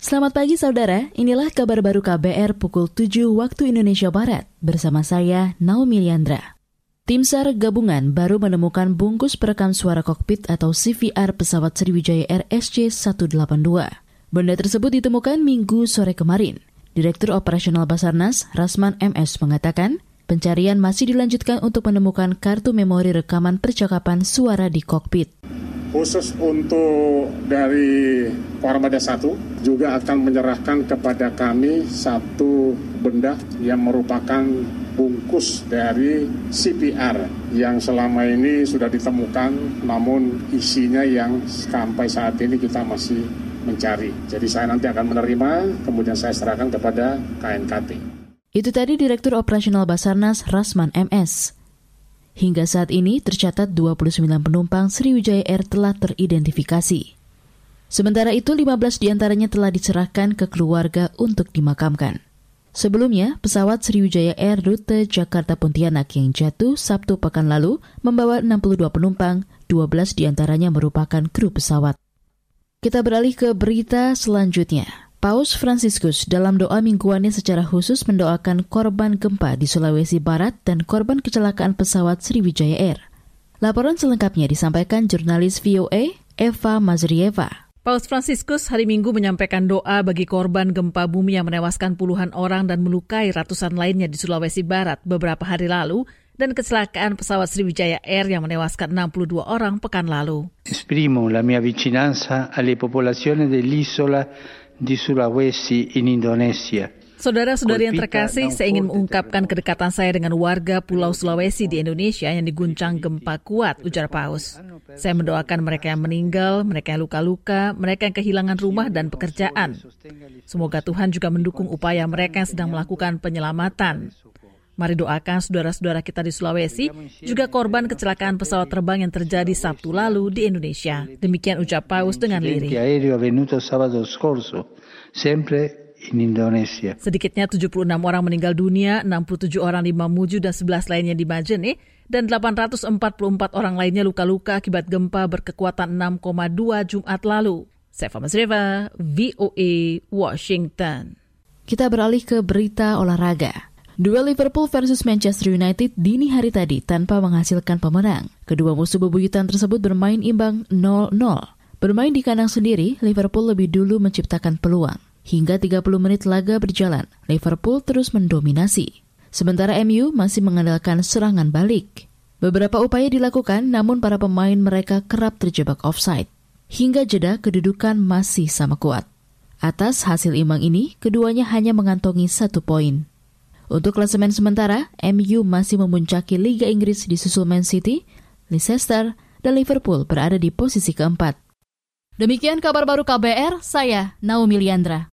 Selamat pagi saudara, inilah kabar baru KBR pukul 7 waktu Indonesia Barat bersama saya Naomi Liandra. Tim SAR gabungan baru menemukan bungkus perekam suara kokpit atau CVR pesawat Sriwijaya Air SC-182. Benda tersebut ditemukan minggu sore kemarin. Direktur Operasional Basarnas, Rasman MS, mengatakan pencarian masih dilanjutkan untuk menemukan kartu memori rekaman percakapan suara di kokpit khusus untuk dari Armada 1 juga akan menyerahkan kepada kami satu benda yang merupakan bungkus dari CPR yang selama ini sudah ditemukan namun isinya yang sampai saat ini kita masih mencari. Jadi saya nanti akan menerima kemudian saya serahkan kepada KNKT. Itu tadi Direktur Operasional Basarnas Rasman MS. Hingga saat ini tercatat 29 penumpang Sriwijaya Air telah teridentifikasi. Sementara itu 15 di antaranya telah diserahkan ke keluarga untuk dimakamkan. Sebelumnya, pesawat Sriwijaya Air rute Jakarta-Pontianak yang jatuh Sabtu pekan lalu membawa 62 penumpang, 12 di antaranya merupakan kru pesawat. Kita beralih ke berita selanjutnya. Paus Franciscus dalam doa mingguannya secara khusus mendoakan korban gempa di Sulawesi Barat dan korban kecelakaan pesawat Sriwijaya Air. Laporan selengkapnya disampaikan jurnalis VOA Eva Mazrieva. Paus Franciscus hari Minggu menyampaikan doa bagi korban gempa bumi yang menewaskan puluhan orang dan melukai ratusan lainnya di Sulawesi Barat beberapa hari lalu dan kecelakaan pesawat Sriwijaya Air yang menewaskan 62 orang pekan lalu. Esprimo la mia vicinanza alle popolazioni dell'isola di Sulawesi in Indonesia. Saudara-saudari yang terkasih, saya ingin mengungkapkan kedekatan saya dengan warga Pulau Sulawesi di Indonesia yang diguncang gempa kuat, ujar Paus. Saya mendoakan mereka yang meninggal, mereka yang luka-luka, mereka yang kehilangan rumah dan pekerjaan. Semoga Tuhan juga mendukung upaya mereka yang sedang melakukan penyelamatan. Mari doakan saudara-saudara kita di Sulawesi, juga korban kecelakaan pesawat terbang yang terjadi Sabtu lalu di Indonesia. Demikian ucap Paus dengan lirik. Sedikitnya 76 orang meninggal dunia, 67 orang di Mamuju dan 11 lainnya di Majene, dan 844 orang lainnya luka-luka akibat gempa berkekuatan 6,2 Jumat lalu. Saya Masreva, VOA, Washington. Kita beralih ke berita olahraga. Duel Liverpool versus Manchester United dini hari tadi tanpa menghasilkan pemenang. Kedua musuh bebuyutan tersebut bermain imbang 0-0. Bermain di kandang sendiri, Liverpool lebih dulu menciptakan peluang. Hingga 30 menit laga berjalan, Liverpool terus mendominasi. Sementara MU masih mengandalkan serangan balik. Beberapa upaya dilakukan, namun para pemain mereka kerap terjebak offside. Hingga jeda kedudukan masih sama kuat. Atas hasil imbang ini, keduanya hanya mengantongi satu poin. Untuk klasemen sementara, MU masih memuncaki Liga Inggris di susul Man City, Leicester, dan Liverpool berada di posisi keempat. Demikian kabar baru KBR, saya Naomi Liandra.